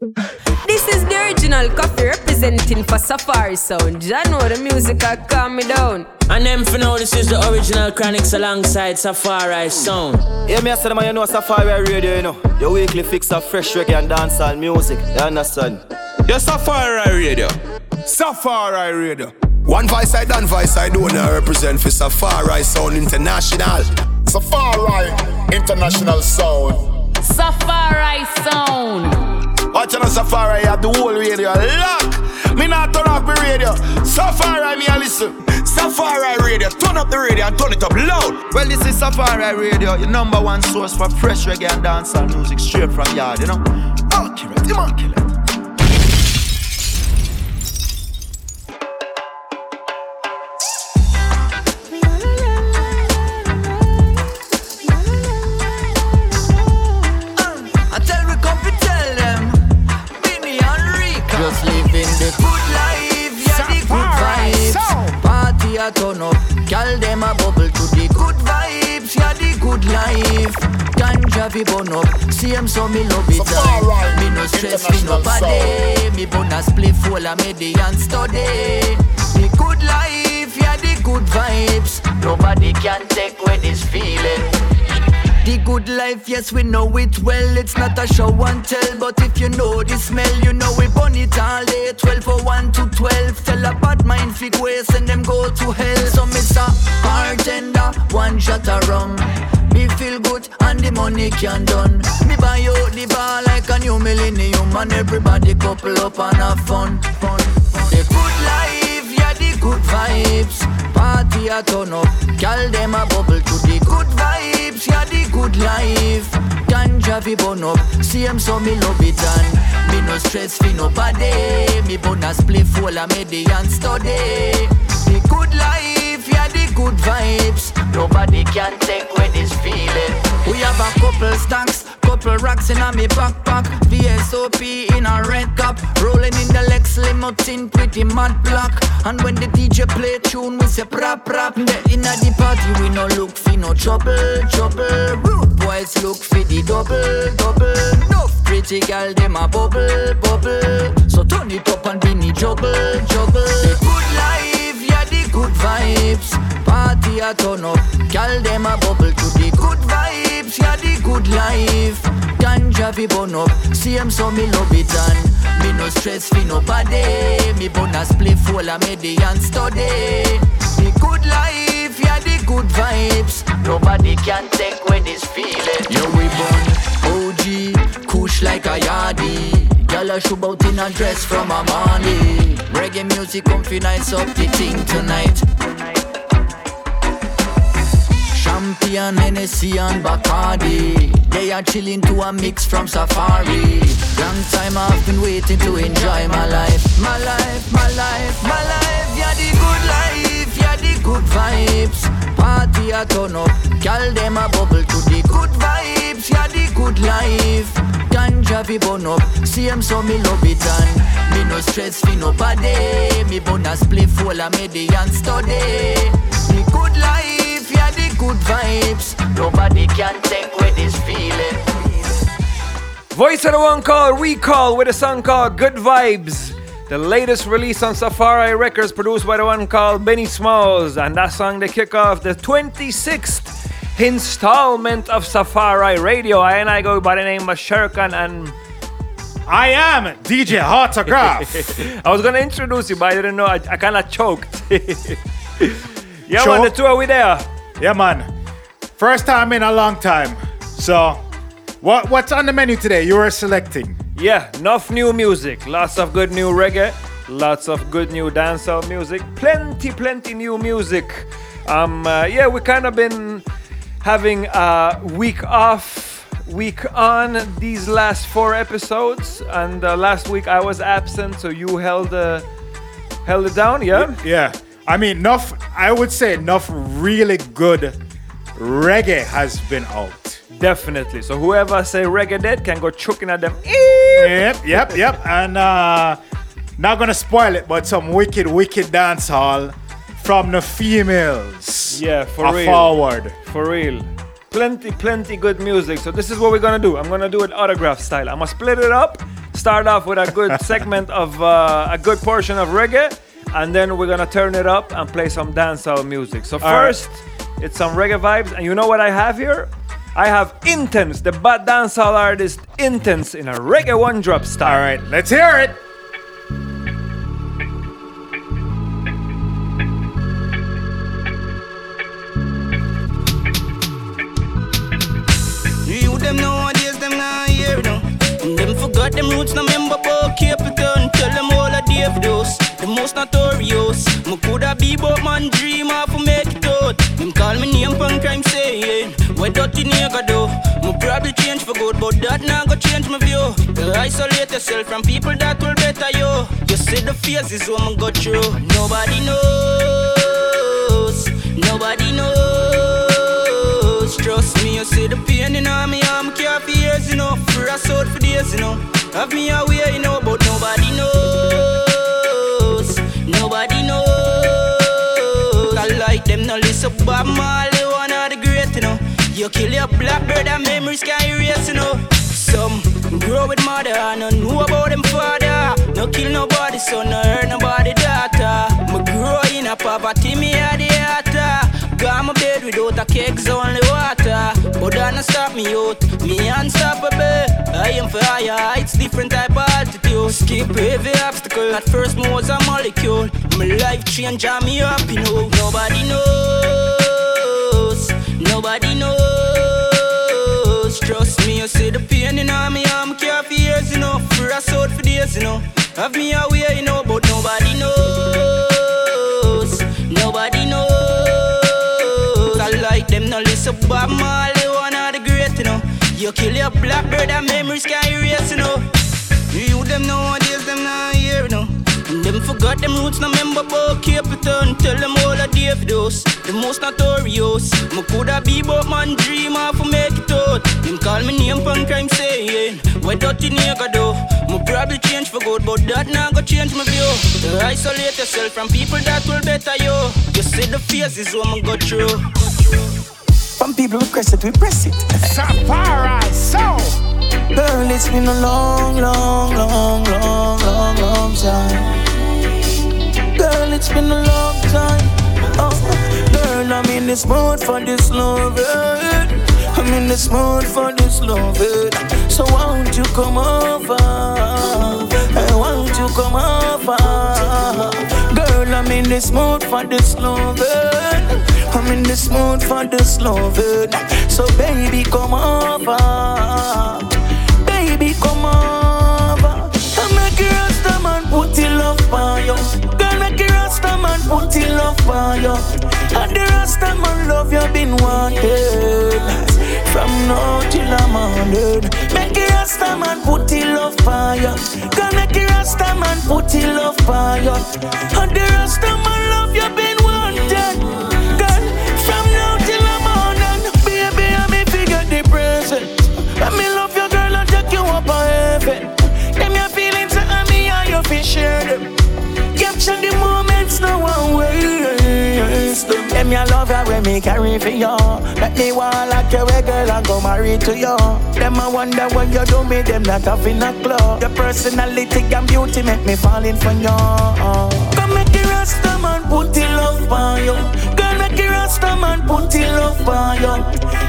This is the original coffee representing for Safari Sound. I know the music I calm me down. And them for now, this is the original Chronixx alongside Safari Sound. Yeah, me I said, man, you know Safari Radio, you know. Your weekly fix of fresh reggae and dancehall music. You understand? Your Safari Radio. Safari Radio. One voice I done voice I do now represent for Safari Sound International. Safari International Sound. Safari Sound. Watch on Safari, have the whole radio lock. Me not turn off the radio. Safari, me a listen. Safari Radio, turn up the radio and turn it up loud. Well, this is Safari Radio, your number one source for fresh reggae and dancehall music straight from yard, you know. Accurate, immaculate. A turn up, girl them a bubble to the good vibes, yeah, the good life. Ganja fi burn up, same so me love it. Safari Me no stress, me no body. Me burn a spliff full of me and study. The good life, yeah, the good vibes. Nobody can take away this feeling. The good life, yes, we know it well. It's not a show and tell, but if you know the smell, you know we burn it all day. 12 for 1 to 12. Tell a bad mind fig ways and them go to hell. So, Mr. Bartender, one shot of rum. Me feel good and the money can done. Me buy out the bar like a new millennium and everybody couple up and have fun. fun, fun. The good life, yeah, the good vibes. Party a turn up, girl them a bubble to the good life. Ganja fi burn up, same so me love it and me no stress fi nobody. Me burn a spliff full of me and study. The good life, yeah, the good vibes. Nobody can take away this feeling. We have a couple stacks, couple racks in a me backpack. VSOP in a red cap, rolling in the Lex limo tin pretty mad black. And when the DJ play tune, we say prap prap. The inna the party we no look for no trouble, trouble. Rude boys look for the double, double. No pretty girl them a bubble, bubble. So turn it up and bring it juggle, juggle. The good life, yeah the good vibes. Party a turn up, girl them a bubble to the good vibes, yeah the good life. Ganja fi burn up, same so me love it and me no stress fi nobody. Me burn a spliff full of me and study. The good life, yeah the good vibes. Nobody can take away this feeling. Yo we burn OG, kush like a yardie. Girl a shoot out in a dress from a money. Reggae music comfy nice up the thing tonight. Champion, Hennessy and Bacardi. They are chilling to a mix from Safari. Long time I've been waiting to enjoy my life. My life, my life, my life. Yeah, the good life, yeah, the good vibes. Party a turn up, girl them a bubble to the good vibes. Yeah, the good life. Ganja fi burn up, same so me love it and Me no stress fi nobody. Me a spliff full of me and study. The good life, good vibes. Nobody can take away this feeling. Voice of the one called Recall with a song called Good Vibes. The latest release on Safari Records, produced by the one called Benny Smalls, and that song they kick off the 26th installment of Safari Radio. I and I go by the name of Sherkan, and I am DJ Autograph. I was gonna introduce you, but I didn't know. I, I kind of choked. yeah, Sure. man, the two are we there? Yeah, man. First time in a long time. So, what what's on the menu today? You are selecting. Yeah, enough new music. Lots of good new reggae. Lots of good new dancehall music. Plenty, plenty new music. Um, uh, yeah, we kind of been having a week off, week on these last four episodes, and uh, last week I was absent, so you held uh, held it down. Yeah. Yeah. I mean, enough. I would say enough really good reggae has been out. Definitely. So whoever say reggae dead can go choking at them. Yep, yep, yep. And uh, not gonna spoil it, but some wicked, wicked dance hall from the females. Yeah, for real. forward. For real. Plenty, plenty good music. So this is what we're gonna do. I'm gonna do it autograph style. I'm gonna split it up. start off with a good segment of uh, a good portion of reggae, and then we're gonna turn it up and play some dancehall music. So right. first, it's some reggae vibes, and you know what I have here? I have Intence, the bad dancehall artist Intence in a reggae one drop style. All right, let's hear it. You them nowadays, them not here now. And them forgot them roots, no member about Capitan. Tell them all a Dave dose, the most notorious. Me coulda be but man dream of make it out. Them call me name punk crime saying, why dirty nigga do? Me probably change for good, but that not go change my view. Isolate yourself from people that will better you. You see the phases what me go through. Nobody knows, nobody knows. Trust me, you see the pain in all me arm, care for years, you know. For a for days, you know. Have me away, you know, but nobody knows. No listen, Bob Marley, one of the great, you know. You kill your blackbird and memories can erase, you know. Some grow with mother, and no know about them father. No kill nobody, so no hurt nobody daughter. Me grow in a poverty, me a the altar. Got my bed without a cakes, only water. But that not stop me out, me unstoppable. I am for higher heights, different type of altitude. Every obstacle, at first me was a molecule. My life change and me up, you know. Nobody knows, nobody knows. Trust me, you see the pain in all me arm, care for years, you know. For a sword for days, you know. Have me away, you know, but nobody knows, nobody knows. I like them, no listen, Bob Marley, one of the great, you know. You kill your blackbird and memories can't erase, you know. Them them roots, no member about Capitan. Tell them all a Dave dose, the most notorious. Me coulda be but man dream of to make it out. Them call me name punk crime saying, why dirty nigga do? Me probably change for good, but that not go change my view. Isolate yourself from people that will better you. You see the phases what me go through. Some people request it, we press it. Safari, so. Girl, it's been a long, long, long, long, it's been a long time. Oh, girl, I'm in this mood for this loving. Eh? I'm in this mood for this loving. Eh? So won't you come over? Hey, won't you come over? Girl, I'm in this mood for this loving. I'm in this mood for this loving. So baby, come over. Baby, come over. Rasta man put it love on you. And the rasta man love you been wanted. From now till I'm morning. Make you rasta man put it love on you. Girl, make you rasta man put it love on you. And the rasta man love you been wanted. Girl, from now till I'm morning. Baby, I'm you get the present. Let me love you, girl, and take you up a heaven. Capture the moments, no one them. Them your love you when me carry for you. Let me walk like you girl and go married to you. Them I wonder when you do me, them not off in a club. Your personality and beauty make me fall in for you. Come make the rasta man put the love on you. Girl, make the rasta man put the love on you.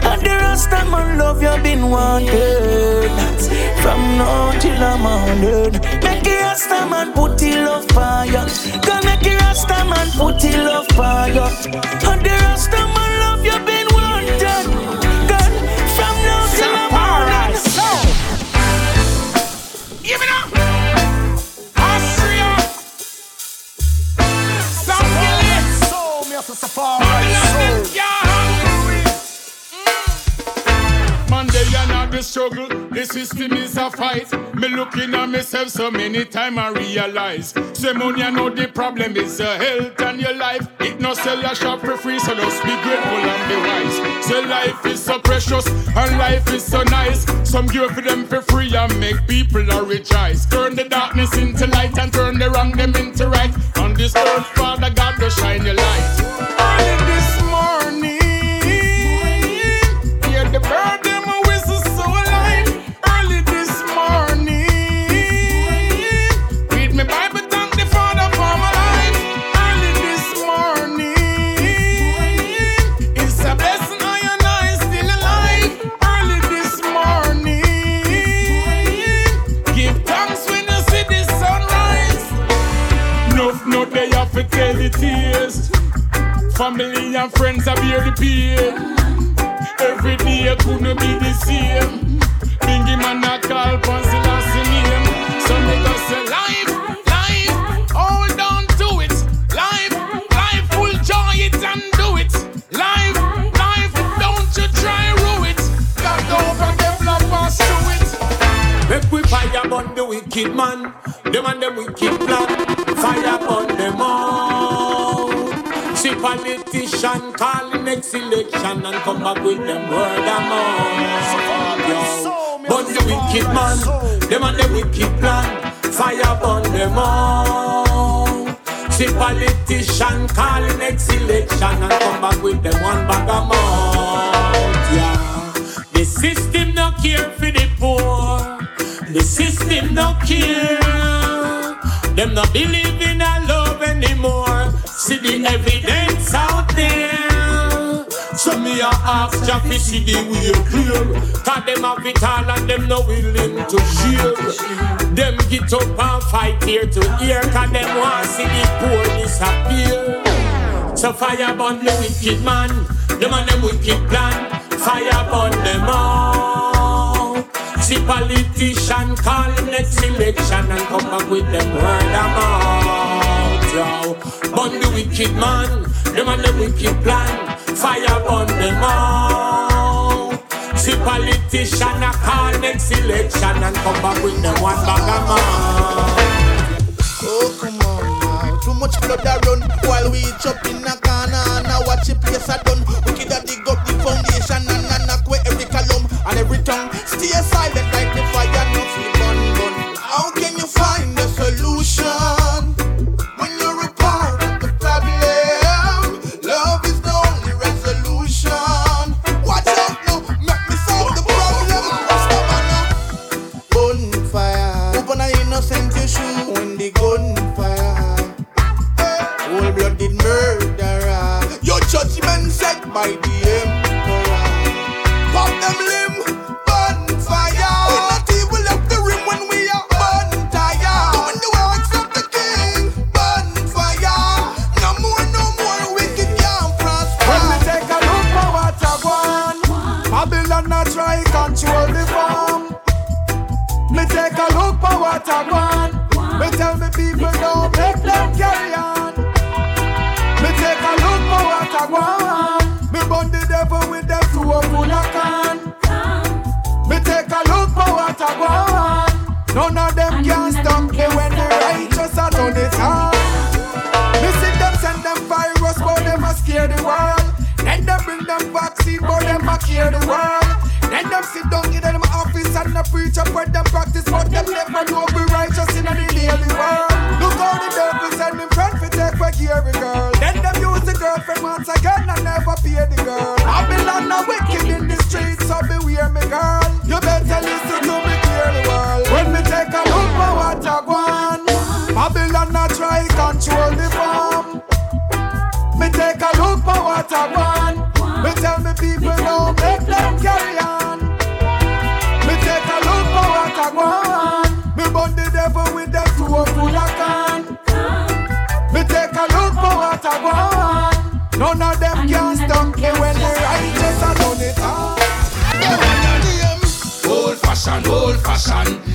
And the rasta man love you been wanted. From now till I'm morning. Make the rasta man put the love on you. Girl, make the rasta man put the love on you. And the rasta man love you been wanted. Girl, from now till I'm morning. Give it up. Austria. So, me safari, struggle, the system is a fight. Me looking at myself so many times I realize. Say money, I know the problem is your health and your life. It no sell a shop for free, so just be grateful and be wise. Say life is so precious and life is so nice. Some give for them for free and make people rejoice. Turn the darkness into light and turn the wrong them into right. On this earth, Father God, to shine your light. Early this family and friends are bear the pain. Every day couldn't be the same. Bingy man a call pon last name. So me go say life, life, hold on to it. Life, life full joy it and do it. Life, life, don't you try rue it. Got over them love pass through it. Make we fire upon the wicked man, them and them wicked plan. Fire upon. Politician calling next election and come back with them word of mouth. But the wicked man, them and them wicked plan. Fire burn them all. See politician calling next election and come back with them one bag of mouth. Yeah. The system no care for the poor. The system no care. Them not believe in a love anymore. See the evidence out there. So me a ask Jah fi see the way clear. Cause them have it all and them no willing to share. Them get up and fight here to here. Cause them want see the poor disappear. So fire burn the wicked man. Them and them wicked plan. Fire burn them all. See politician call next election and come back with them word of mouth. Yo. Burn the wicked man, them and the wicked plan. Fire burn them all. See politician a call next election and come back with them one bag of mouth. Oh, come on now. Too much blood a run while we chop in a corner. Now watch the place a done. Wicked a dig up the foundation and a knock where every column and every tongue. Stay silent like the fire, with them to a full of can. Me take a look for what I want. None of them can stop me when the righteous are done it all. Me see them send them virus, but them a scare the world. Then them bring them vaccine, but them a care the world. Then them sit down in them office and the preach up when them practice, but them never know be righteous in the daily world. Look how the devil send me friend for take for every girl. Then them use the girlfriend once again and never pay the girl. Wicked in the streets, so beware me girl. You better listen to me clearly, world. When me take a look for what I want, Babylon not try control the farm. Me take a look for what I want. Me tell me people don't make them carry on. Me take a look for what I want. Me burn the devil with them to a full of can. Me take a look for what I want. None of old fashioned.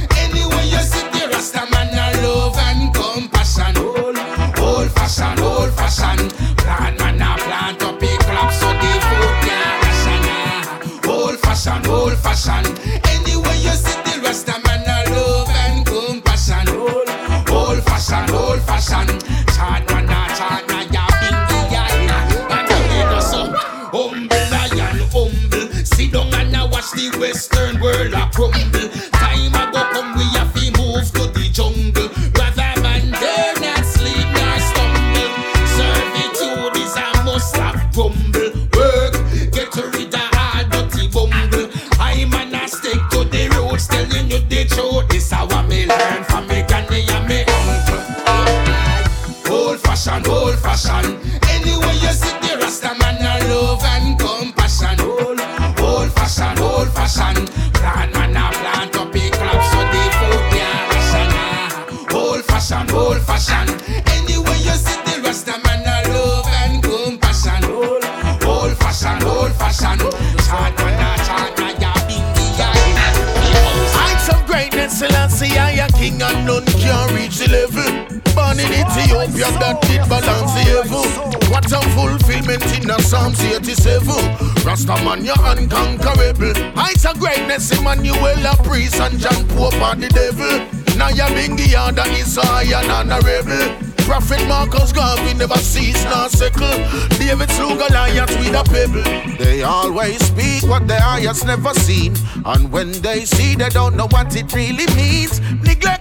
Greatness, Emmanuel, a priest, and John Pope, and the devil. Now you're being the other is high and honorable. Prophet Marcus Garvey never cease nor sickle. David slew Goliath with a pebble. They always speak what their eyes never seen. And when they see, they don't know what it really means.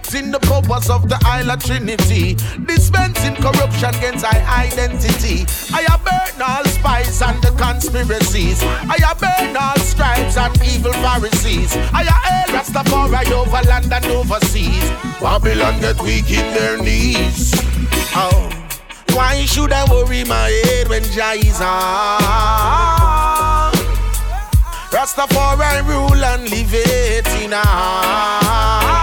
Neglecting the purpose of the Isle of Trinity. Dispensing corruption against our identity. I have burn all spies and the conspiracies. I have burn all scribes and evil Pharisees. I have hail Rastafari over land and overseas. Babylon get weak in their knees. Oh, why should I worry my head when Jah is on? Rastafari rule and live it in of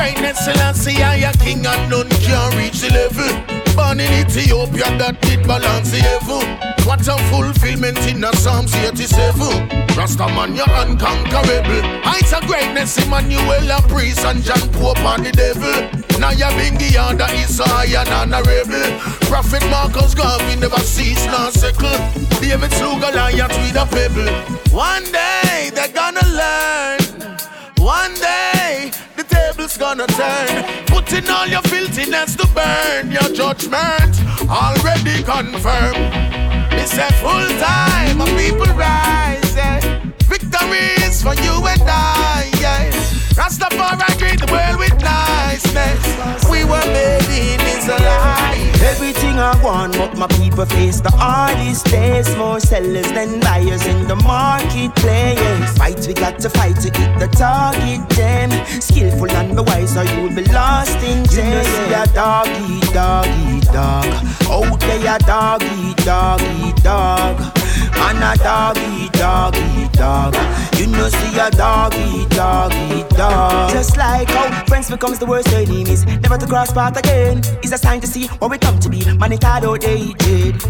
greatness, Selassie, I a king and none can reach the level. Born in Ethiopia, that did balance the heaven. What a fulfillment in the Psalms 87. Rasta man, you're unconquerable. Heights of greatness, Emmanuel, a priest, and John Pope, and the devil. Now you're being the under is high and honorable. Prophet Marcus Garvey never cease nor sickle. David slew Goliath with a pebble. One day they're gonna table's. Putting all your filthiness to burn. Your judgment already confirmed. It's a full time, my people. Victory is for you and I. Yeah. Rastafari greet the world with niceness. We were made in His life. Everything I want, but my people face the hardest days. More sellers than buyers in the marketplace. Fight, we got to fight to hit the target. Them skillful and the wise, or you'll be lost in jail. You know, dog eat dog eat dog. Out there, dog eat dog eat dog. And a dog doggy, dog. You know, see a doggy, doggy, dog. Just like how friends becomes the worst enemies. Never to cross path again. It's a sign to see what we come to be. Man, it hard out they.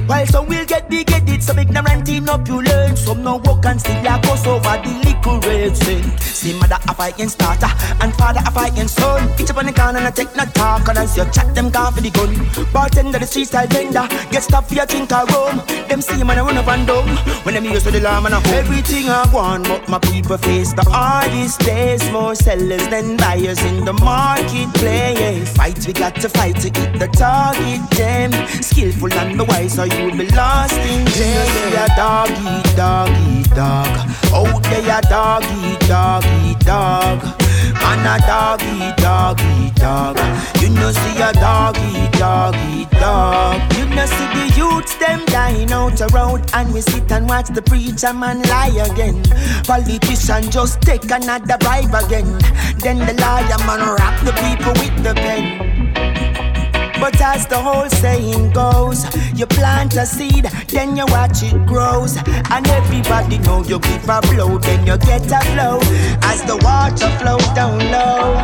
While some will get big, get. Some ignorant team up you learn. Some no walk and still a cross over the little red sin. See mother a fight against daughter and father a fight against son. Each up on the corner and I take no talk. And as you chat them gone for the gun. Bartender the street style vendor. Get stuff for your drink or rum. Them see man I run up and down. When them used to the lamb and I everything I want, but my people face the hardest days. More sellers than buyers in the marketplace. Fight, we got to fight to hit the target. Them skillful and the wise, or you'll be lost in jail. See a dog eat dog. Out there, a dog eat dog. And a dog eat dog. You know see a dog eat dog. You know see the youths them dying out road, and we sit and watch the preacher man lie again. Politician just take another bribe again. Then the liar man rap the people with the pen. But as the whole saying goes, you plant a seed, then you watch it grows. And everybody know you give a blow, then you get a flow. As the water flows down low.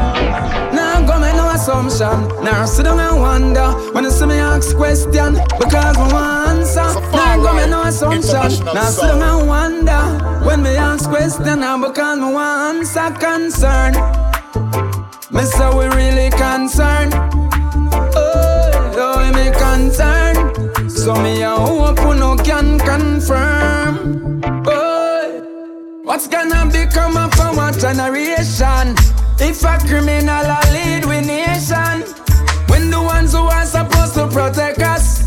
Now go make no assumption. Now sit down and wonder when you see me ask question because I want answer. Now go make no assumption. Now sit down and wonder when me ask question now because I want answer concern. Me say we really concerned. So me a hope you no can confirm. Oh, what's gonna become of our generation? If a criminal a lead we nation, when the ones who are supposed to protect us,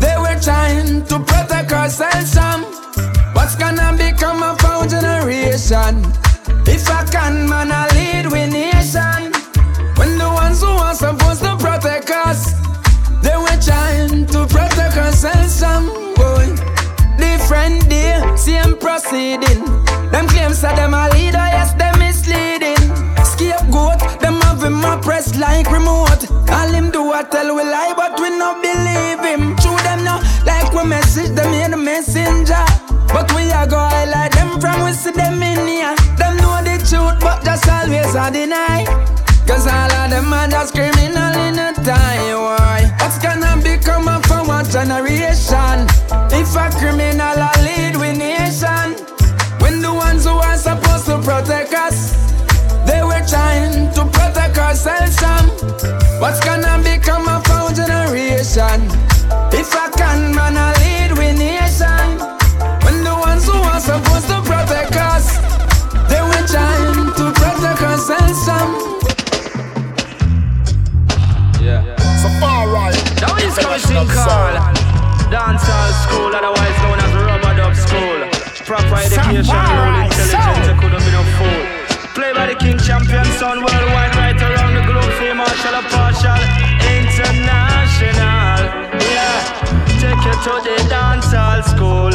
they were trying to protect ourselves from. What's gonna become of our generation? If a con man a lead we nation, when the ones who are supposed to protect us, they were trying to protect ourselves from. Boy, different day, same proceeding. Them claims that them a leader, yes, them misleading. Scapegoat, them have him oppressed like remote. All him do I tell we lie, but we not believe him. True them now, like we message them in the messenger. But we are go highlight them from we see them in here. Them know the truth, but just always a deny. Cause all of them are just criminal in a time why? What's gonna become of our generation? If a criminal a lead we nation When the ones who are supposed to protect us They were trying to protect ourselves from. What's gonna become of our generation? If a gunman a lead we nation When the ones who are supposed to thing called dancehall school, otherwise known as rub-a-dub school. Proper education, intelligence, couldn't be no fool. Play by the king champion, son worldwide, right around the globe, free martial partial, international. Yeah, take you to the dancehall school.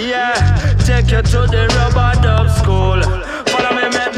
Yeah, take you to the rubber dub school.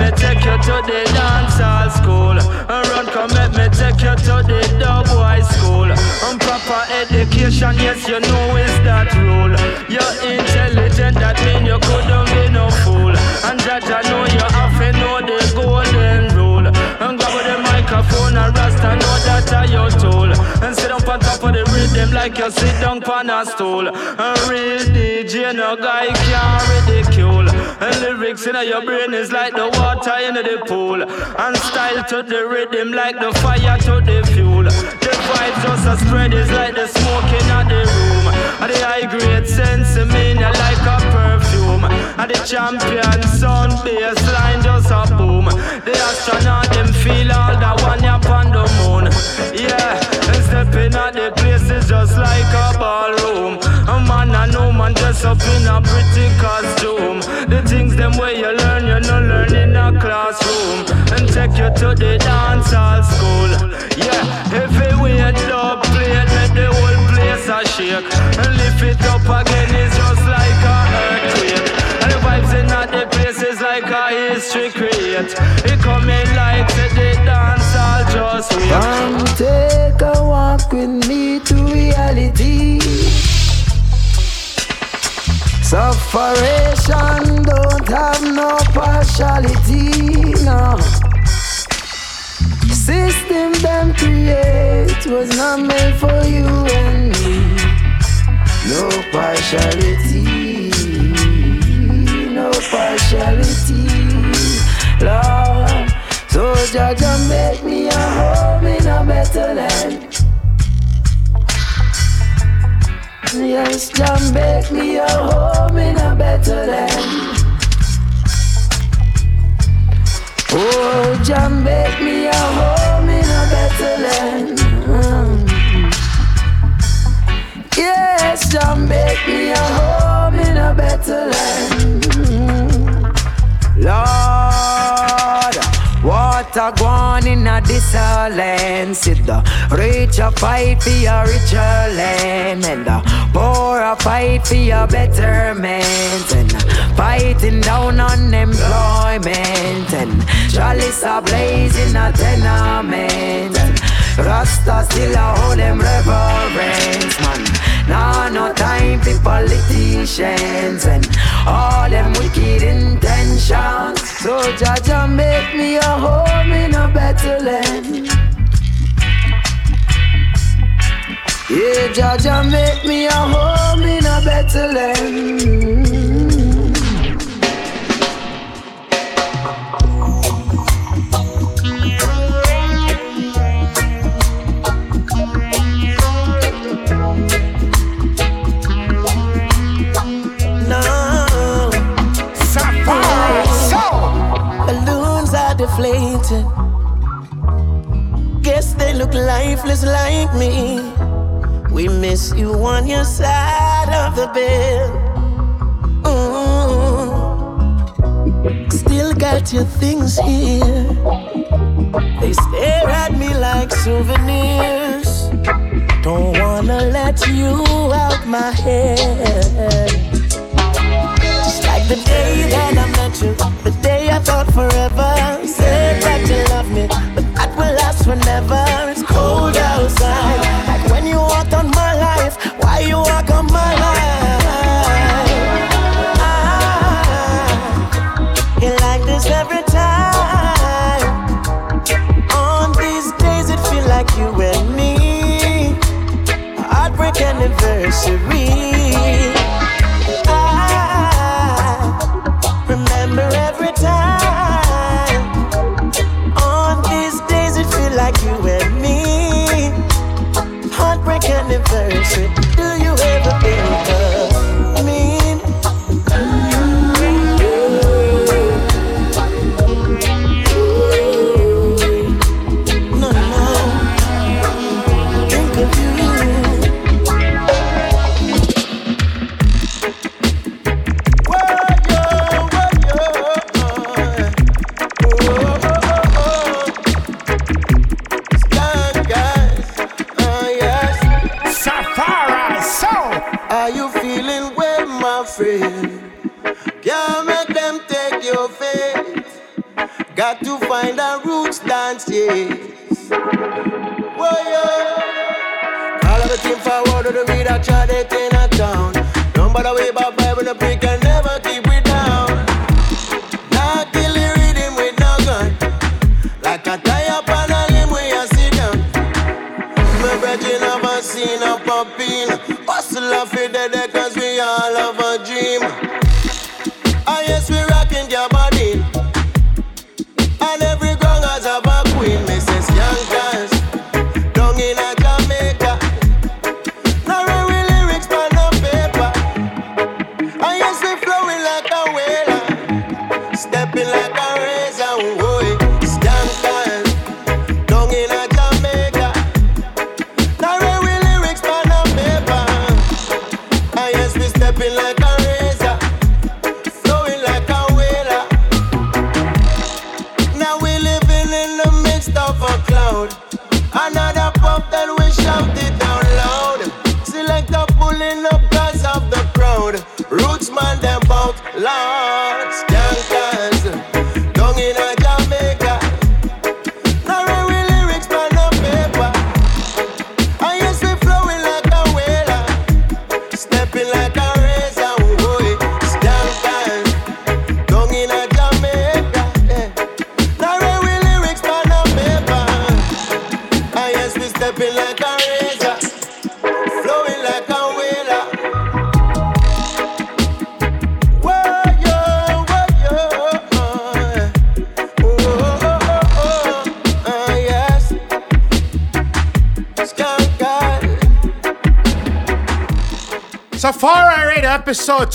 Me, take you to the dancehall school. And run, come make me take you to the dub boy school. And proper education, yes, you know is that rule. You're intelligent, that mean you couldn't be no fool. And that I know you have to know the golden rule. And grab the microphone and rasta know that I your tool. And sit up on top of the rhythm like you sit down on a stool. And real DJ, no guy can ridicule. And lyrics in your brain is like the water in the pool. And style to the rhythm like the fire to the fuel. The vibes just a spread is like the smoke in the room. And the high grade sense mean you like a perfume. And the champion sound bass line just a boom. The astronaut them feel all that one up on the moon. Yeah, and stepping at the place is just like a ballroom. A man and no man dress up in a pretty costume. The things them where you learn, you no learn in a classroom. And take you to the dancehall school. Yeah, heavyweight dub plate, make the whole place a shake. And lift it up again is just like history create. It coming like the dancehall just wait. Come take a walk with me to reality. Sufferation don't have no partiality, no. System them create was not made for you and me. No partiality, no partiality, Lord. So Jaja make me a home in a better land. Yes, Jah make me a home in a better land. Oh, Jah make me a home in a better land. Yes, Jah make me a home in a better land. Lord, what a gone in a. Sit the rich a fight for your richer land, and the poor a fight for your betterment, and fighting down unemployment, and chalice a blaze in a tenement. Rasta still a hold them reverence, man. Nah, no time for politicians and all them wicked intentions. So Jaja make me a home in a better land. Yeah, Jaja make me a home in a better land. Deflated. Guess they look lifeless like me. We miss you on your side of the bed. Ooh. Still got your things here. They stare at me like souvenirs. Don't wanna let you out my head. Just like the day that I met you, the day I thought forever. That you love me, but that will last forever. It's cold outside, like when you walked on my life. Why you walk on my life? Ah, you like this every time. On these days, it feel like you and me. Heartbreak anniversary. Team forward to the read a chart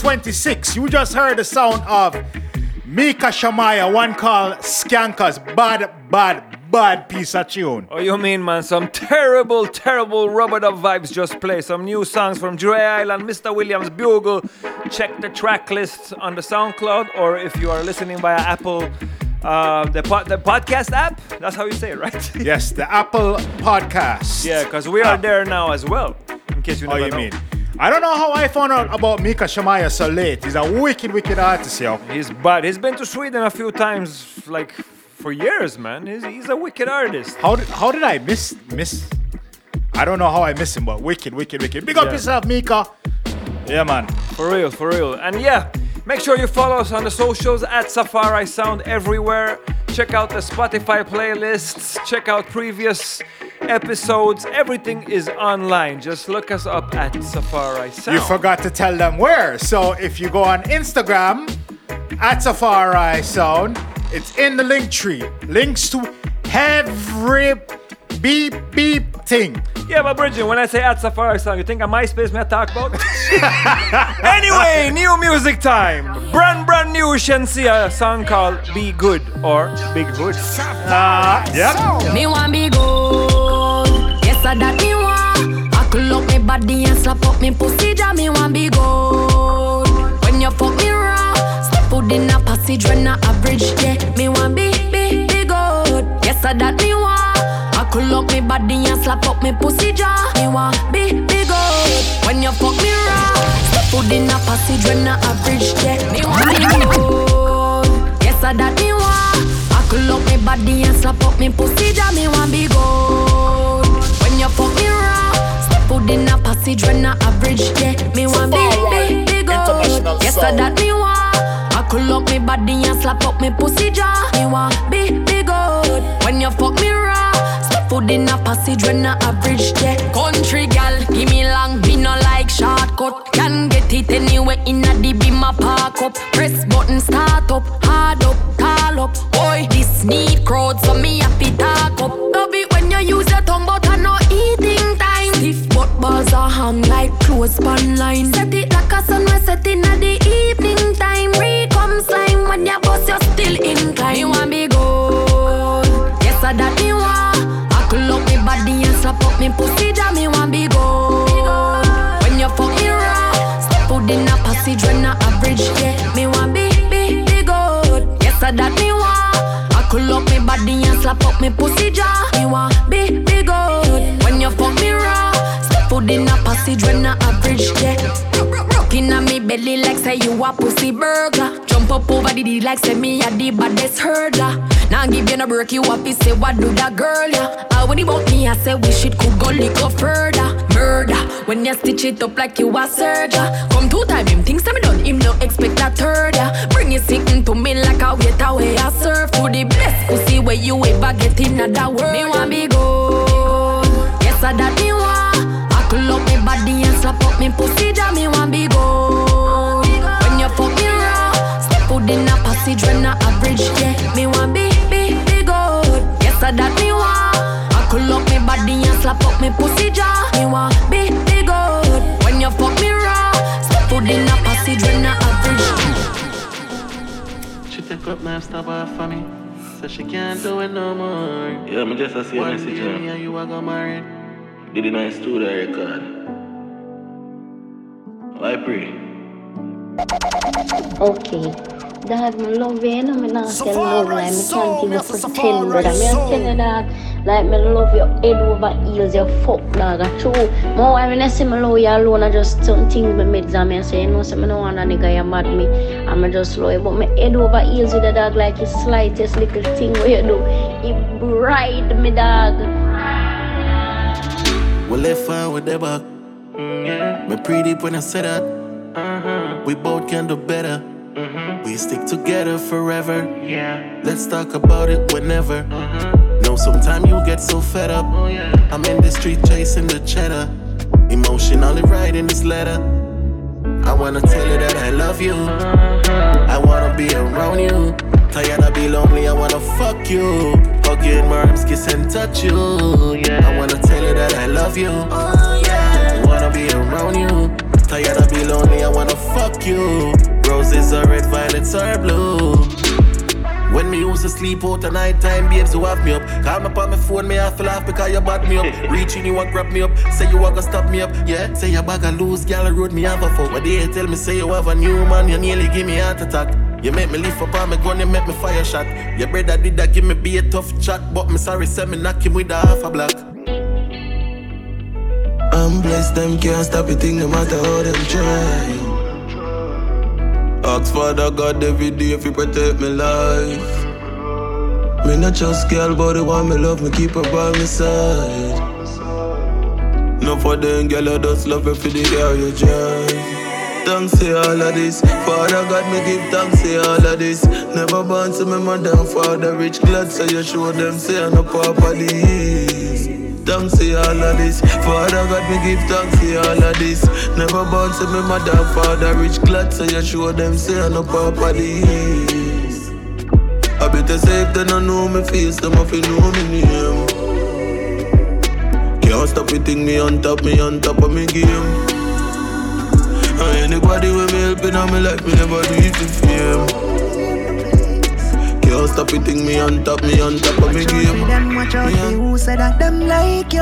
26. You just heard the sound of Micah Shemaiah, one called Skankers. Bad, bad, bad piece of tune. Oh, you mean, man? Some terrible, terrible rub-a-dub vibes just play. Some new songs from Dre Island, Mr. Williamz Bugle. Check the track list on the SoundCloud, or if you are listening via Apple, uh, the, pod- the podcast app. That's how you say it, right? Yes, the Apple Podcast. yeah, because we are there now as well. In case you Oh, never you know. mean? I don't know how I found out about Micah Shemaiah so late. He's a wicked, wicked artist, yo. He's bad. He's been to Sweden a few times, like for years, man. He's, he's a wicked artist. How did how did I miss miss? I don't know how I miss him, but wicked, wicked, wicked. Big up Yeah. yourself, Mika. Yeah, man. For real, for real. And yeah, make sure you follow us on the socials at Safari Sound everywhere. Check out the Spotify playlists, check out previous episodes. Everything is online. Just look us up at Safari Sound. You forgot to tell them where. So if you go on Instagram at Safari Sound, it's in the link tree. Links to every beep beep thing. Yeah, but Bridget, when I say at Safari Sound, you think of MySpace me I talk about? anyway, new music time. Brand brand new Shenseea song called Be Good or Big Hood. Uh, yep. Me want be good. Body and slap up me pussy. Ja, me want be good. When you fuck me raw, step foot in a passage when I average. Yeah, me want be be be good. Yes, I that me want. Buckle up me body and slap up me pussy. Ja, me want be be good. When you fuck me raw, step foot in a passage when I average. Yeah, me want be good. Yes, I that me want. Buckle up me body and slap up me pussy, ja me want be good. Passage when I average, yeah, me want be big, be good. Yes, I that me want. Buckle up me body and slap up me pussy, ja me want be big good. When you fuck me raw, step foot in a passage when I average, yeah. Country gal, give me long, me no like shortcut. Can get it anywhere in a beam a park up. Press button start up, hard up, call up. Boy, this need crowd, so me happy talk up. Are hung like clothes pan line. Set it like a sun, we set in at the evening time. Re come slime when you bust, you're still inclined. You want be good? Yes, I that me want. Buckle up me body and slap up me pussy, ja me want be good. When you fuck me raw, step foot in a passage when I average, yeah. Me want be be be good. Yes, I that me want. Buckle up me body and slap up me pussy, ja. Me want be you a when I average, yeah. Rockin' on me belly like say you a pussy burglar. Jump up over the D like say me a the baddest hurdler. Now give you no break, you up, say what do that girl, yeah. Ah, when he about me, I say we shit could go up further. Murder, when you stitch it up like you a surgeon. Come two time, him things me done, him no expect a third, yeah. Bring it sitting to me like a waiter way I serve to the best pussy where you ever get in that world. Me want be in a passage when I average, yeah. Me want be I that me want. I could lock me body and slap up me pussy jaw. Me want be, be good. When you fuck me raw, step foot in a passage when I average. She take up my stop off for me. So she can't do it no more. Yeah, me just a see a message. Me and you are gonna marry. Did a nice studio record. I pray. Okay. Dog, me love you, you know me not tell love like me can't even pretend, brother. Me just tell you dog, like me love your head over heels, you fuck dog. A true. More why me not say me love you alone, I just some things me meds and me say, you know, say me no want a nigga you mad me, and me just love you. But me head over heels with the dog like the slightest little thing where you do, it bride me dog. Well, if I with the back, mm, yeah. me pretty when I say that. Uh-huh. We both can do better. Mm-hmm. We stick together forever. Yeah. Let's talk about it whenever. Mm-hmm. Know sometimes you get so fed up. Oh, yeah. I'm in the street chasing the cheddar. Emotionally writing this letter. I wanna tell you that I love you. Mm-hmm. I wanna be around you. Tired of be lonely, I wanna fuck you. Hug you in my arms, kiss and touch you. Yeah. I wanna tell you that I love you. Oh, yeah. I wanna be around you. Tired of be lonely, I wanna fuck you. Roses are red, violets are blue. When me used to sleep out at night time, babes who have me up. Call me on my phone, me have to laugh because you bad me up. Reaching you and grab me up, say you want to stop me up. Yeah, say you bag a loose, gal road me have a fuck. But they tell me say you have a new man, you nearly give me heart attack. You make me lift up on me gun, you make me fire shot. Your brother did that, give me be a tough chat, but me sorry, say me knock him with a half a block. I'm blessed, them can't stop it, no matter how them try. Ask Father God every day if you protect my life. Me not just girl, but the one me love me keep her by my side. No for them girl, I just love her for the girl you drive. Thanks for all of this. Father God, me give thanks for all of this. Never born to me mother and father rich. Glad so you show them say I no papa this. Thanks for all of this. Father God, me give thanks for all of this. Never born to me mother father rich. Glad so you show them say I no papa this. I better if they don't know me face, them if you know me name. Can't stop me think me on top, me on top of me game. And anybody with me helping on me like me never do it for fame. Stop it, think me on top, me on top of me game. Them watch out for who said that them like you.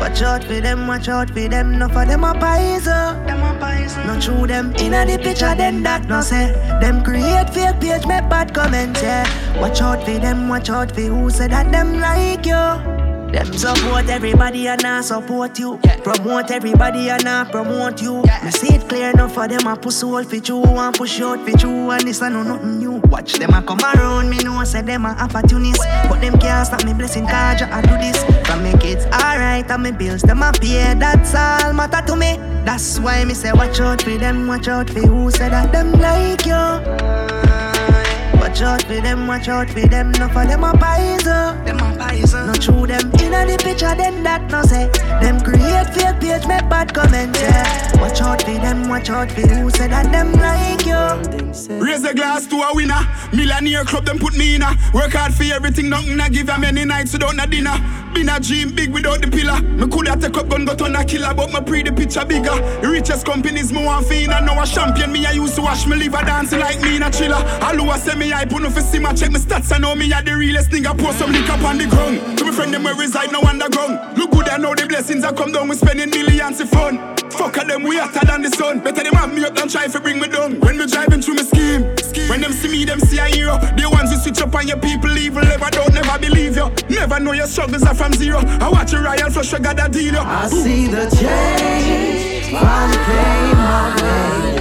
Watch out for them, watch out for them. No for them a poison. Them a. No true them inna the picture, then that no say. Them create fake page, make bad comments. Yeah. Watch out for them, watch out for who said that them like you. Them support everybody and I support you. Yeah. Promote everybody and I promote you. Yeah. Me see it clear enough for them I push all for you and push out for you and this I know nothing new. Watch them I come around me know I say them a opportunists, but them can't stop me blessing cause I do this. From me kids alright and me bills them a pay. That's all matter to me. That's why me say watch out for them, watch out for who said that them like you. Watch out for them, watch out for them. No for them a poison. Them a poison. No true them inna the picture, then that no say. Them create fake page, make bad comments. Yeah. Watch out for them, watch out for who said that them like you. Raise a glass to a winner. Millionaire club, them put me in a. Work hard for everything, nothing I give them any nights without no dinner. Been a dream big without the pillar. Me coulda take up gun, but on a killer, but my pre the picture bigger. The richest companies me want feel, I know a champion. Me I used to watch me liver dancing like me in a chiller. All who say me I put no for see my check my stats. I know me are the realest nigga. Pour some liquor up on the ground. To my friend them where reside no underground. Look good, I know the blessings I come down. We spending millions of fun. Fuck them, we hotter than the sun. Better them have me up than try to bring me down. When me driving through my scheme, when them see me, them see a hero. The ones who switch up on your people, evil ever don't never never believe you. Never know your struggles are from zero. I watch your royal flush, I got a deal. You. I see the change finally came my way.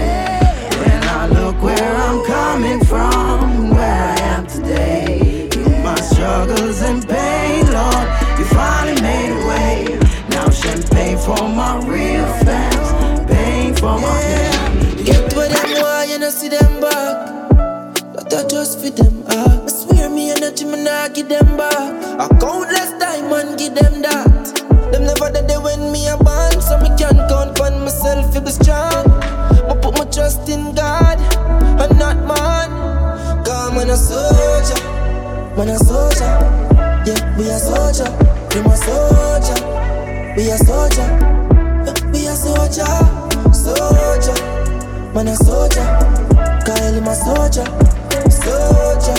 I'm coming from, where I am today. My struggles and pain, Lord, you finally made a way. Now champagne for my real fans, pain for my fans. Get what them want, you know see them back. But I just for them ah. I swear me energy, me nah give them back. A countless diamond give them that. Them never did they when me a born, so me can't count on myself to be strong. I put my trust in God man a soldier, man a soldier. Yeah, we a soldier, we a soldier, we a soldier, Yeah, we a soldier, soldier, man a soldier. Kyle him a soldier, soldier.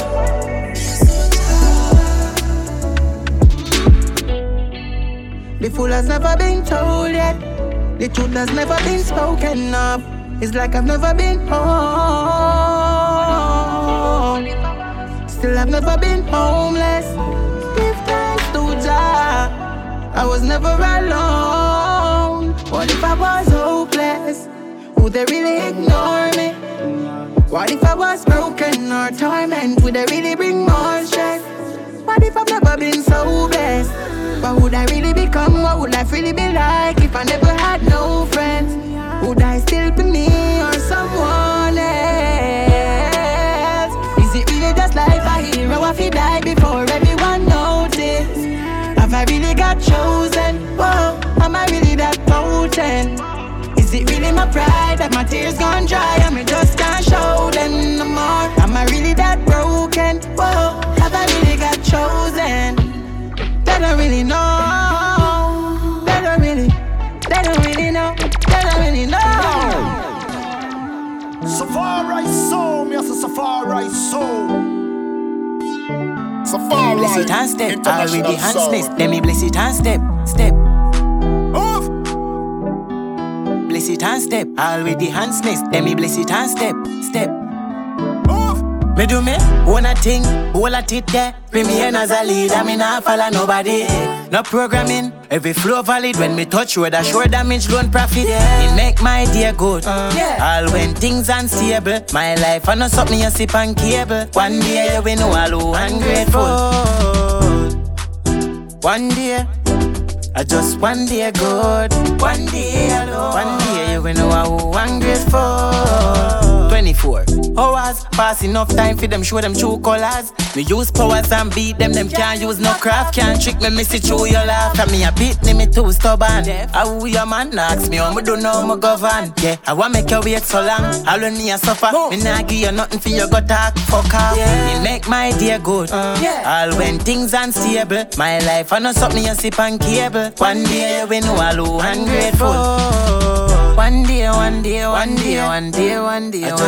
The fool has never been told yet. The truth has never been spoken of. It's like I've never been home. Still, I've never been homeless. Give thanks to Jah. I was never alone. What if I was hopeless? Would they really ignore me? What if I was broken or torment? Would they really bring more stress? What if I've never been so blessed? What would I really become? What would life really be like if I never had no friends? Would I still be me Chosen? Whoa, am I really that potent? Is it really my pride that my tears gone dry and me just can't show them no more? Am I really that broken? Whoa, have I really got chosen? They don't really know. They don't really. They don't really know. They don't really know. Safari soul, me as a Safari soul. Safari. Bless it and step, International already hand sound. snake. Let me bless it and step, step. Move. Bless it and step, already hand snakes. Let me bless it and step, step. Me do me, one a thing, whole a tit there. Bring me in as a leader, me not follow nobody. No programming, every flow valid. When me touch road, a sure damage, loan profit. It make my day good. yeah, All when things unstable, my life I know something you sip on cable. One day you will know all who ungrateful. One day, I just one day good. One day alone. One day you will know how ungrateful. 24 hours, pass enough time for them show them true colors. Me use powers and beat them, them can't use no craft. Can't trick me, miss it through your laugh. And me a beat me, me too stubborn. How we a man ask me, how me do know me govern. Yeah, I want make you wait so long. All when me a suffer, me nah give you nothing for you go talk, fuck off. Me make my day good. All when things unstable, my life I know something you sip on cable. One day when you know all who ungrateful. One day, one day, one day, one day, one day, just one day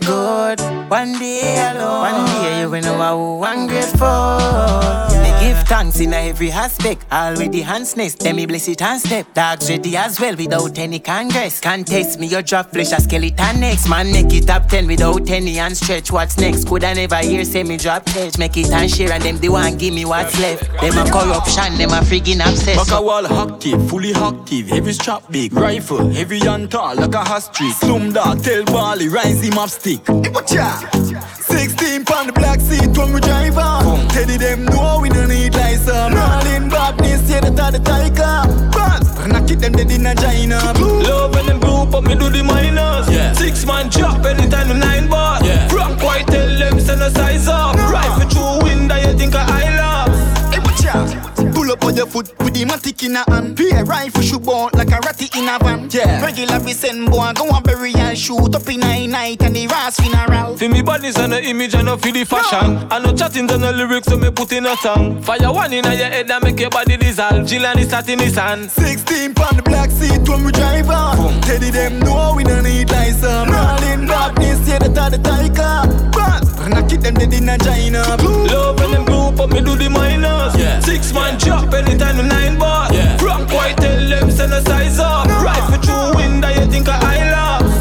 good, one day alone. One day you will know how ungrateful. Me give thanks in every aspect. Already hands next, let me bless it and step. Dogs ready as well without any congress. Can't test me, your drop flesh a skeleton next. Man make it top ten without any and stretch. What's next? Could I never hear say me drop edge? Make it and share and them they want give me what's left. Them a corruption, them a friggin' obsessed. Back a wall active, fully active. Every strap big, rifle, heavy and tall like a ostrich. Slum dog, tell Bali, rise him up stick. Watcha! 16 pound the black seat when we drive on. Teddy them know we don't need license. Rolling badness, yeah, that are the tiger. But knock it them dead in a China. Love when them group up, me do the minors. Yeah. Six man chop anytime the nine bar. Yeah. Rock white tell them send a size up. Rifle through window, you think I love. Hey, watch out. Pull up on your foot with the matic in a hand. Pay rifle shoot bout like a ratty in a van. Yeah. Regular we send boy go and bury and shoot up in a night and the ras funeral. For me bodies and the image and the for the fashion. I know chatting and the lyrics so me put in a song. Fire one in your head and make your body dissolve. Jill and it's in his hand. 16 pound the black seat when we drive on. Teddy them know we don't need license. Rolling badness, yeah, that are the tiger. But knock it them dead in a China. Love when them group up, me do the minors. Yeah. Six man chop anytime the nine bar. Yeah. Rock white tell them send a size up. Rifle through window, you think I love.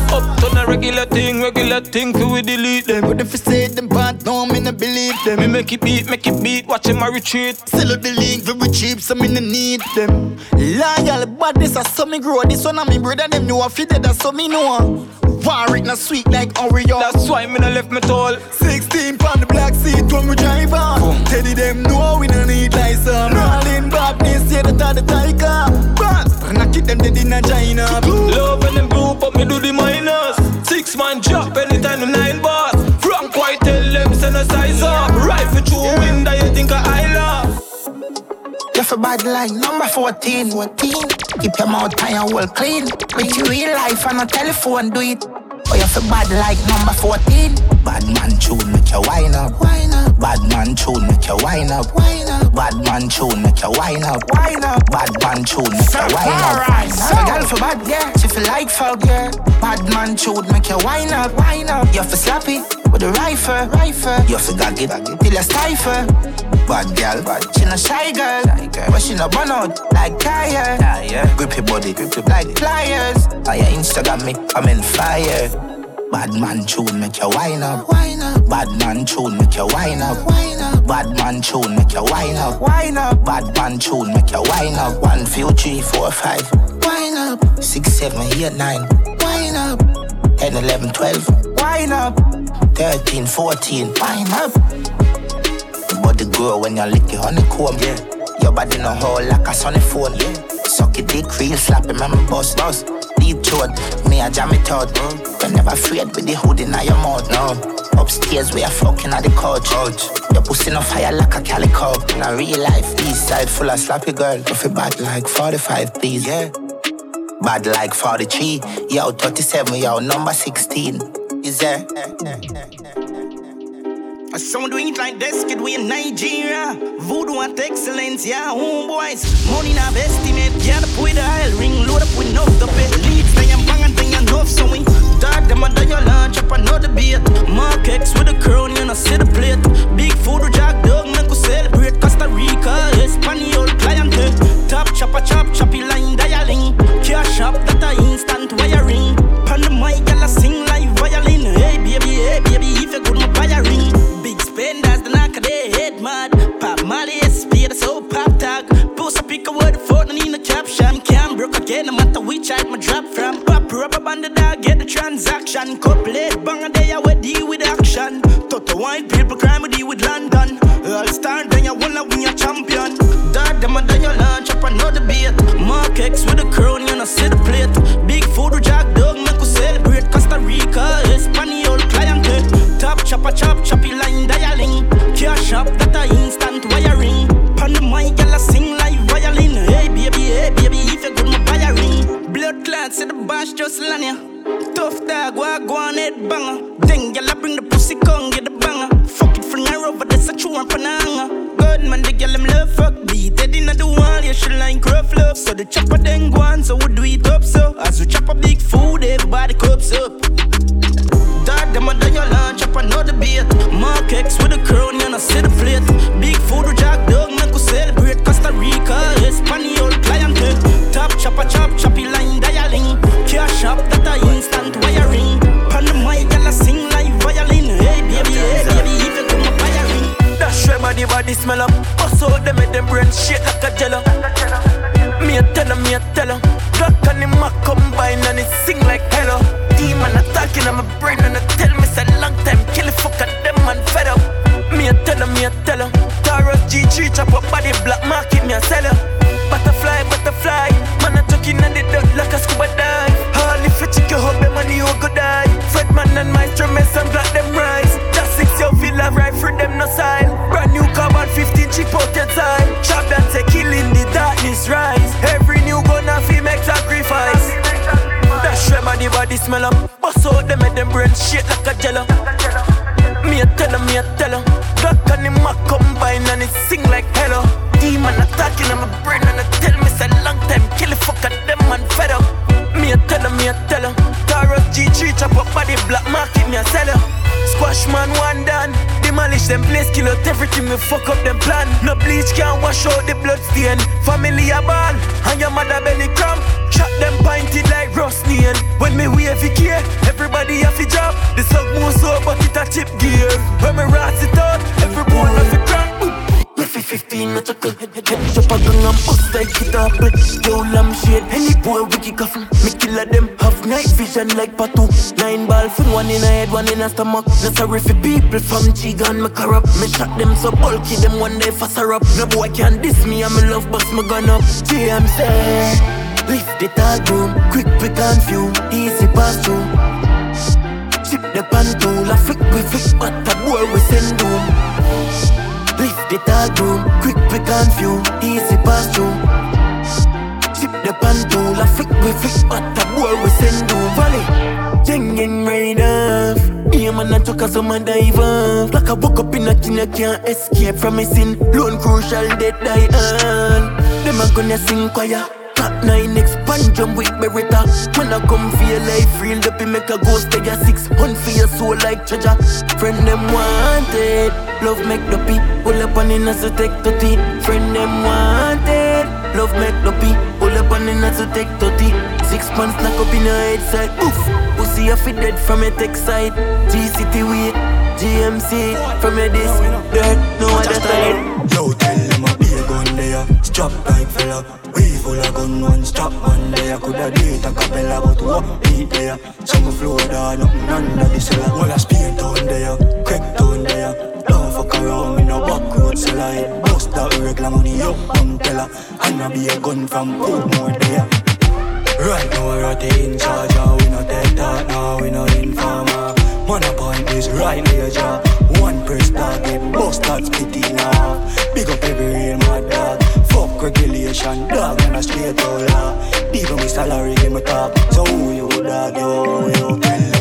Up to the regular thing, regular thing, we delete them. But if you say them bad, no, me no believe them. Me make it beat, make it beat, watch him a retreat. Sell the link very cheap, so me no need them. Loyal, but this a so me grow. This one of me brother them know a fit that's so me know. Warwick not sweet like Oreo. That's why me no left me tall. 16 pound the black seat when we drive on. Oh. Teddy them know we no need license. Rolling badness, yeah, that are the tiger. But knock it them dead in a China. Love when them group up, me do the minus. Six man drop anytime the nine bars. Frank White tell them send a size up. Right Rifle through window, you think I love. You for bad like number 14. 14. Keep your mouth and well clean. With your real life on a telephone, do it. Oh, you for bad like number 14. Bad man tune, make you wine up. Wine up. Bad man tune, make you wine up. Wine up. Bad man tune, make you wine up. Wine up. Bad man tune, make you wine up. Alright, so girl for bad, yeah. She feel like fuck, yeah. Bad man tune, make you wine up. Wine up. You for slappy with a rifle. Rifle. You for gag it till you stifle. Bad girl, bad. She no shy girl, but she no burn out like tire. Grip your body, grip your like pliers. On your Instagram, me I'm in fire. Bad man tune, make you wine up. Wine up. Bad man tune, make you wine up. Wine up. Bad man tune, make you wine up. Wine up. Bad man tune, make you wine up. One, few, three, four, five. Wine up. Six, seven, eight, nine. Wine up. 10, 11, 12. Wine up. 13, 14. Wine up. Your body grow when you lick your honeycomb. Yeah. Your body no hold like a sunny phone. Yeah. Suck it dick real slap it, man, boss. boss. Deep throat, me a jam it out. Mm. You're never afraid with the hood in your mouth. No. Upstairs we are fucking at the couch. couch. Your pussy no fire like a calico. In a real life, east side full of slappy girl. If it bad like 45, please. Yeah. Bad like 43. Yo, 37, yo, number 16. Is there? I sound doing it like this, kid, we in Nigeria. Voodoo at excellence, yeah, homeboys. Money not estimate, get up with the aisle ring, load up with enough to pay. Enough, we dog them under your lunch up another beat. Mark X with a crown, you know, see the plate. Big stain. Family a ball, and your mother belly cramp. Shot them pinted like Rosnian. When me wave it here, everybody have to drop. The sub move so, but it a chip gear. When me rat it out, every bone have to crack. Left 15 not a good head Chop a gun and bust like it up Yo lamb shade Any boy we kick off Me killer them Have night vision like Patu Nine ball one in a head One in a stomach. No sorry for people from Chigan Me corrupt. Me shot them so bulky Them one day faster up No boy can diss me I'm in love bust my gun up. GM say Lift the tall room Quick pick and few Easy pass through. Chip the pan tool A flick we flick But a boy we send doom. Lift the tall broom, quick, quick and few, easy pass through. Chip the pan tool, a flick, we flick, but a boy we send to valley. Gang right off. Me a man a chuck a some a dive off. Like a woke up in a kin, I can't escape from a sin. Lone crucial, dead die on. Them a gonna sing choir. Top 9 expand jump with Beretta When I come feel like real up make a ghost take a six Hunt for your soul like treasure Friend them wanted Love make the pee Pull up on in as a take to tea Friend them wanted Love make pee Pull up on the as a take to tea Six months knock up in your head side. Oof Pussy a fit dead from a tech side. G-City way GMC From your disc. Dirt No other time. Yo tell them a be a gun there. Strap like fella. We full of gun one strap man there. Coulda do it a cappella but what beat there Some flow there nothing under the cellar I speed down there. Crack down there. Don't fuck around me no back road seller Regular money up on teller And I be a gun from Portmore there Right now we're at the in charge we no take that now we no informer. Man a point is right near jaw One press dog get bust that spit in half Big up every real mad dog. Fuck regulation dog and a straight out law. Even with salary give me talk So who you dog yo yo a a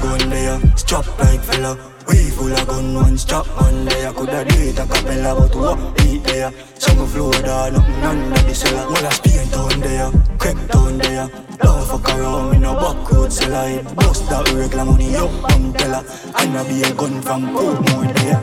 gun there. Strap like fella. We full of gun, one strap man there. Coulda do it a cappella, but what beat there Some flow there, nothing under the cellar Well I speed down there, crack down there. Don't fuck around, me no back road seller. It bust that regular money up, umbrella And I be a gun from Portmore there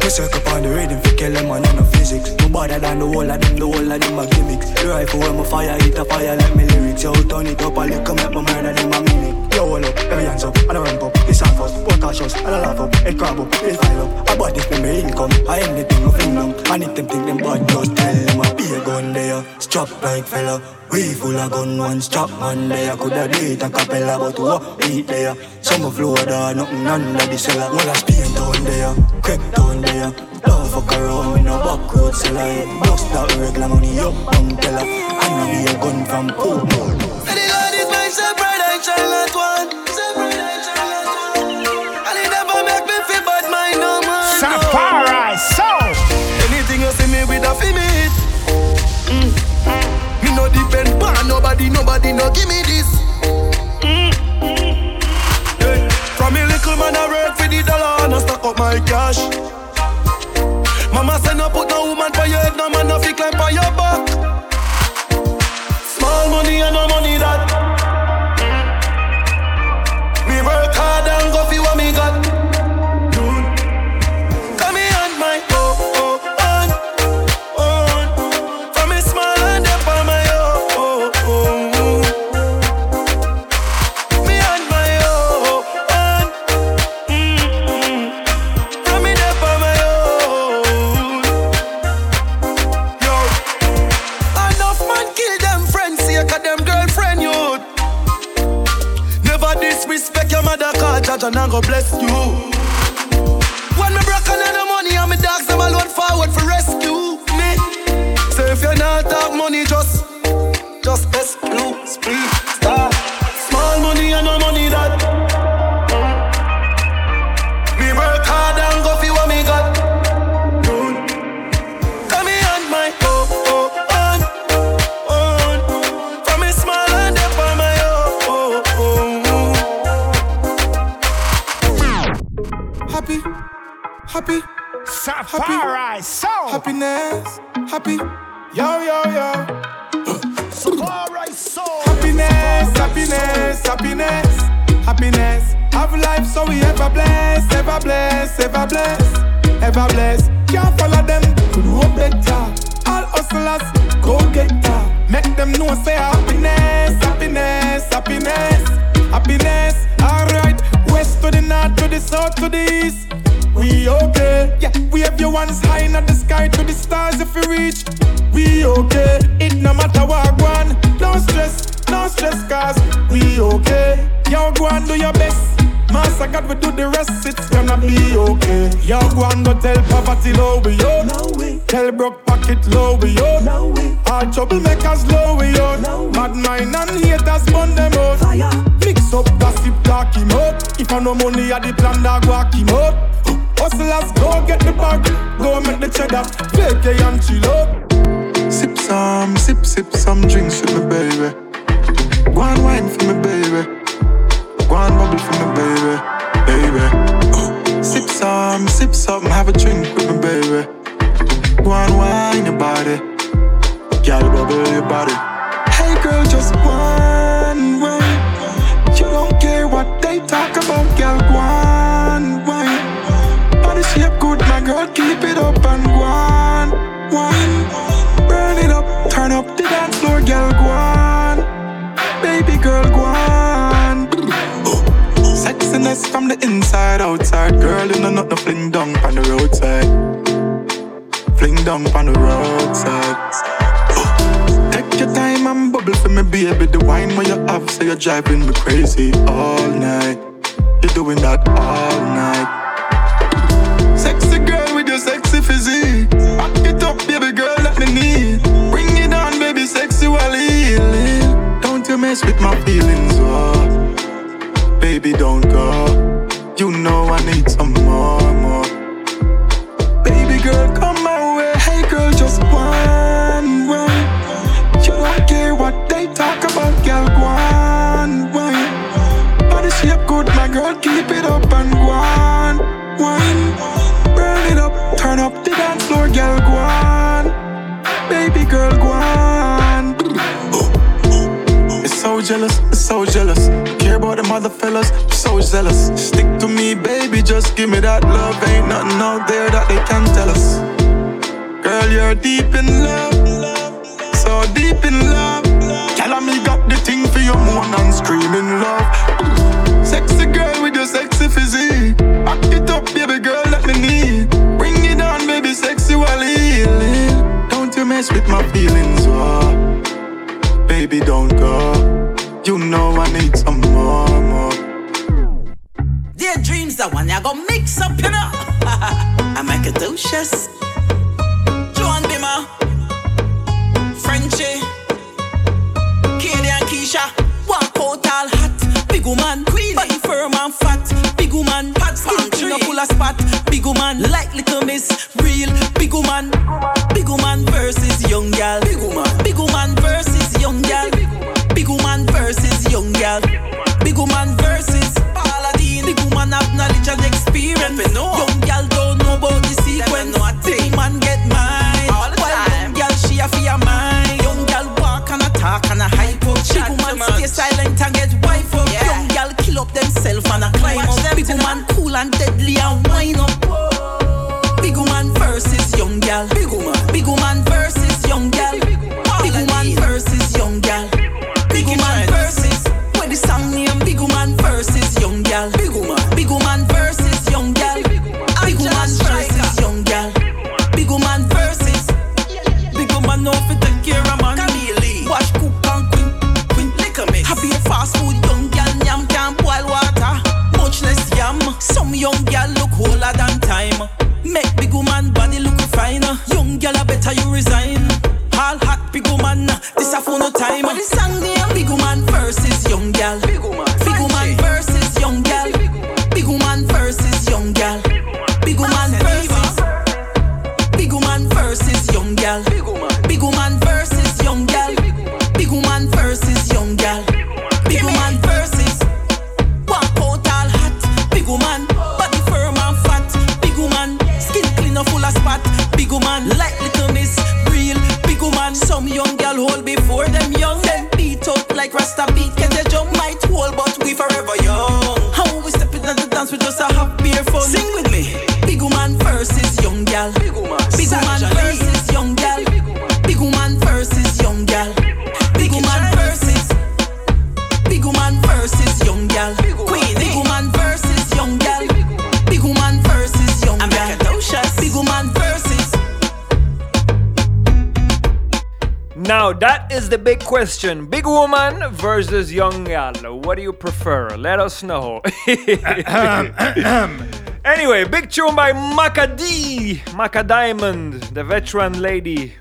we circle on the rhythm fi kill them and no physics. No better than the whole of them, the whole of them a gimmicks. The rifle when my fire hit a fire like me lyrics. Yo, turn it up a little, make my murder them a mimic Hold up, every hands up, and I ramp up. It's on first, both cautious, and I laugh up. Head crab up, head file up. I bought this for me income. I anything I fling down And if them think them bad, just tell them I be a gun there. Strap like fella we full of gun, one strap man there Coulda do it a cappella, but what beat there? Flow there, nothing under the cellar I speed down there, crack down there. Don't fuck around with no back road Bust that regular money up, come tell her. I know be a gun from Portmore nobody, no give me this. them know say happiness, happiness, happiness, happiness. Alright, west to the north, to the south, to the east. We okay, yeah. We have your ones high in the sky to the stars if we reach. We okay, it no matter what one. No stress, no stress, cause we okay. Yo, go and do your best. Master God, we do the rest, it's gonna be okay. Yo, go and go tell poverty, no, we yo. No, we. Tell broke pocket low we way. All troublemakers low we. No Mad mind and haters burn them out. Mix up, gossip, talk him up. If I no money, I the plan that walk him up. Hustlers, go get the bag, go make the cheddar, fake and chill up. Sip some, sip, sip some drinks with me, baby. Go and wine for me, baby. Go and bubble for me, baby, baby. Sip some, sip some, have a drink with me, baby. Go and wine your body, girl, bubble your body. Hey girl, just one wine. You don't care what they talk about, girl, go on wine. Body shape good, my girl, keep it up and go on wine. Burn it up, turn up the dance floor, girl, go on. Baby girl, go on. Sexiness from the inside, outside. Girl, you know not no fling down on the roadside. Fling down on the roadside. Take your time and bubble for me, baby. The wine where you have, so you're driving me crazy all night. You're doing that all night. Sexy girl with your sexy physique. Back it up, baby girl, let me need. Bring it on, baby, sexy while healing. Don't you mess with my feelings, oh. Baby, don't that love. Ain't Big woman. Versus young gal. Big question: big woman versus young gal. What do you prefer? Let us know. anyway, big tune by Macka D, Macka Diamond, the veteran lady.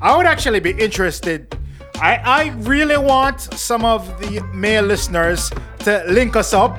I would actually be interested. I, I really want some of the male listeners to link us up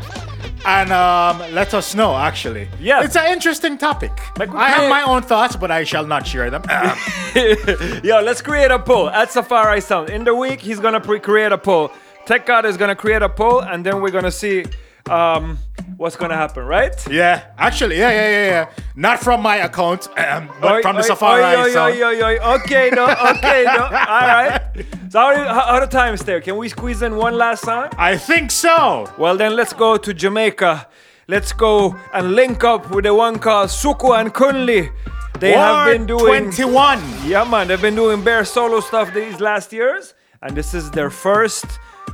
and um, let us know, actually. Yeah. It's an interesting topic. Like I have my own thoughts, but I shall not share them. Yo, let's create a poll at Safari Sound. In the week, he's gonna pre- create a poll. Tech God is gonna create a poll, and then we're gonna see um, what's gonna happen, right? yeah, actually, yeah, yeah, yeah, yeah. Not from my account, um, but Oi, from the oi, Safari oi, oi, Sound. oi, oi, oi. Okay, no, okay, no. All right. So how, how, how the time stay? Can we squeeze in one last song? I think so. Well, then let's go to Jamaica. Let's go and link up with the one called Suku and Kunley. They have been doing 21. Yeah, man. They've been doing bare solo stuff these last years, and this is their first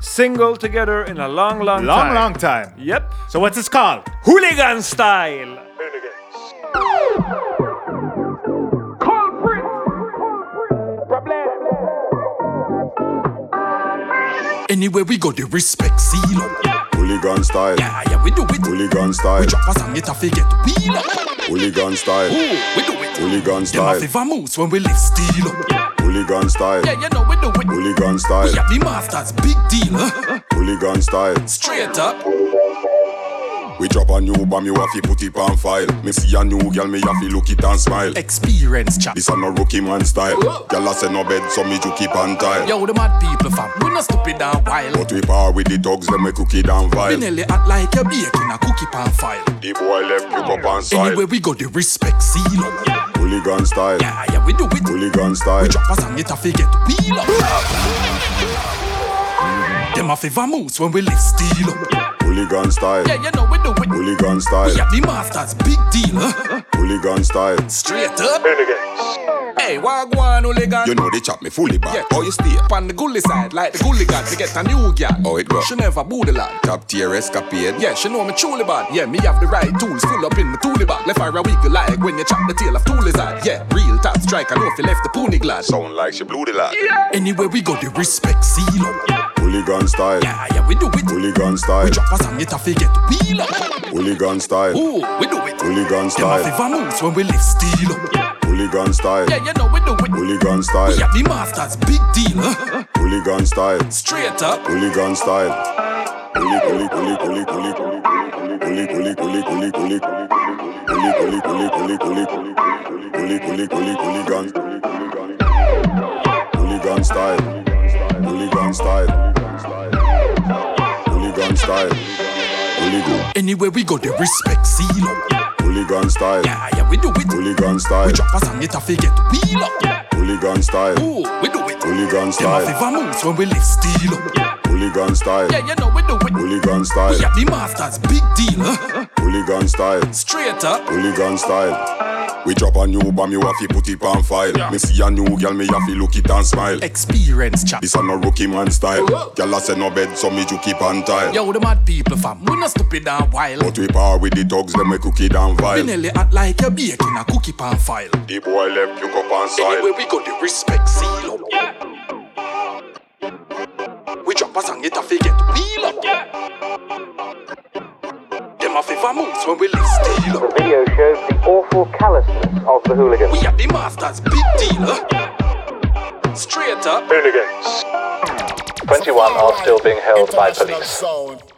single together in a long, long, Long, time. long time. Yep. So what's this called? Hooligan style. Anywhere we go, the respect seal up. Hooligan style. Yeah, yeah, we do it. Hooligan style. We drop a song, it a forget wheel up. Hooligan style. Ooh, we do it. Hooligan Them a style. favor moves when we lift steel up. Hooligan style. Yeah, you know we do it. Hooligan style. We have the masters, big deal. Huh? Hooligan style. Straight up. We drop a new bomb, you have to put it on file. Me see a new girl, me have to look it and smile. Experience chat. This a no rookie man style. Girl a say no bed, so me to keep on tile. Yo, the mad people fam, we not stupid and wild. But we par with the dogs, them we cook it and We vile. nearly act like you're baking a cookie pan file. The boy left pick up and style. Anywhere we go, the respect seal up. Hooligan style. Yeah, yeah, we do it. Hooligan style. We drop a song, it a forget wheel up. Them a favor moves when we lift steel up. Hooligan style. Yeah, you know we do it. Hooligan We style. have the masters, big deal. Huh? Hooligan style. Straight up. Hey, wagwan hooligan. You know they chop me fully back. Yeah. How you stay? On the gully side, like the gully god to get a new gal. Oh, it go? She never booty lad. Top tier escapade. Yeah, she know me truly bad. Yeah, me have the right tools full up in the toolie bag. Left fire a wiggle like when you chop the tail of Toolie's eye. Yeah, real top strike. I know if you left the pony glad. Sound like she blew the lad. Yeah. Anywhere we go, the respect seal up. Hooligan style. Yeah, yeah, we do it. Hooligan style. We drop a song, it a forget wheel up. Hooligan style. Ooh, we do it. Hooligan Them style. favor moves when we lift steel up. Hooligan style. Yeah, you know we do it. Hooligan style. We have the masters, big deal. Huh? Hooligan style. Straight up. Hooligan style. Hooli hooli hooli hooli hooli hooli hooli hooli hooli hooli hooli hooli hooli hooli hooli hooli hooli hooligan. Hooligan style. Hooligan style. Hooligan style. Hooligan. Anywhere we go, the respect seal up. Hooligan style. Yeah, yeah, we do it. Hooligan style. We drop a song, it a forget wheel up. Hooligan style. Ooh, we do it. Hooligan Them style. favor moves when we lift steel up. Hooligan style. Yeah, you know we do it. Hooligan We style. have the masters, big deal. Hooligan style. Straight up. Hooligan style. We drop a new bomb, you have to put it on file. Me see a new girl, me have to look it and smile. Experience chat. This a no rookie man style. Oh, oh. Girl a say no bed, so me to keep on tile. Yo, the mad people fam, we not stupid and wild. But we power with the dogs, them we cook it and We vile. nearly act like you're baking a cookie pan file. The boy left pick up and style. Anywhere we got the respect seal up. We drop a song, it a forget wheel up. Them a favor moves when we lift steel. The video shows the awful callousness of the hooligans. We have the masters, big dealer. Huh? Straight up. Hooligans. 21 are still being held by police. Sound.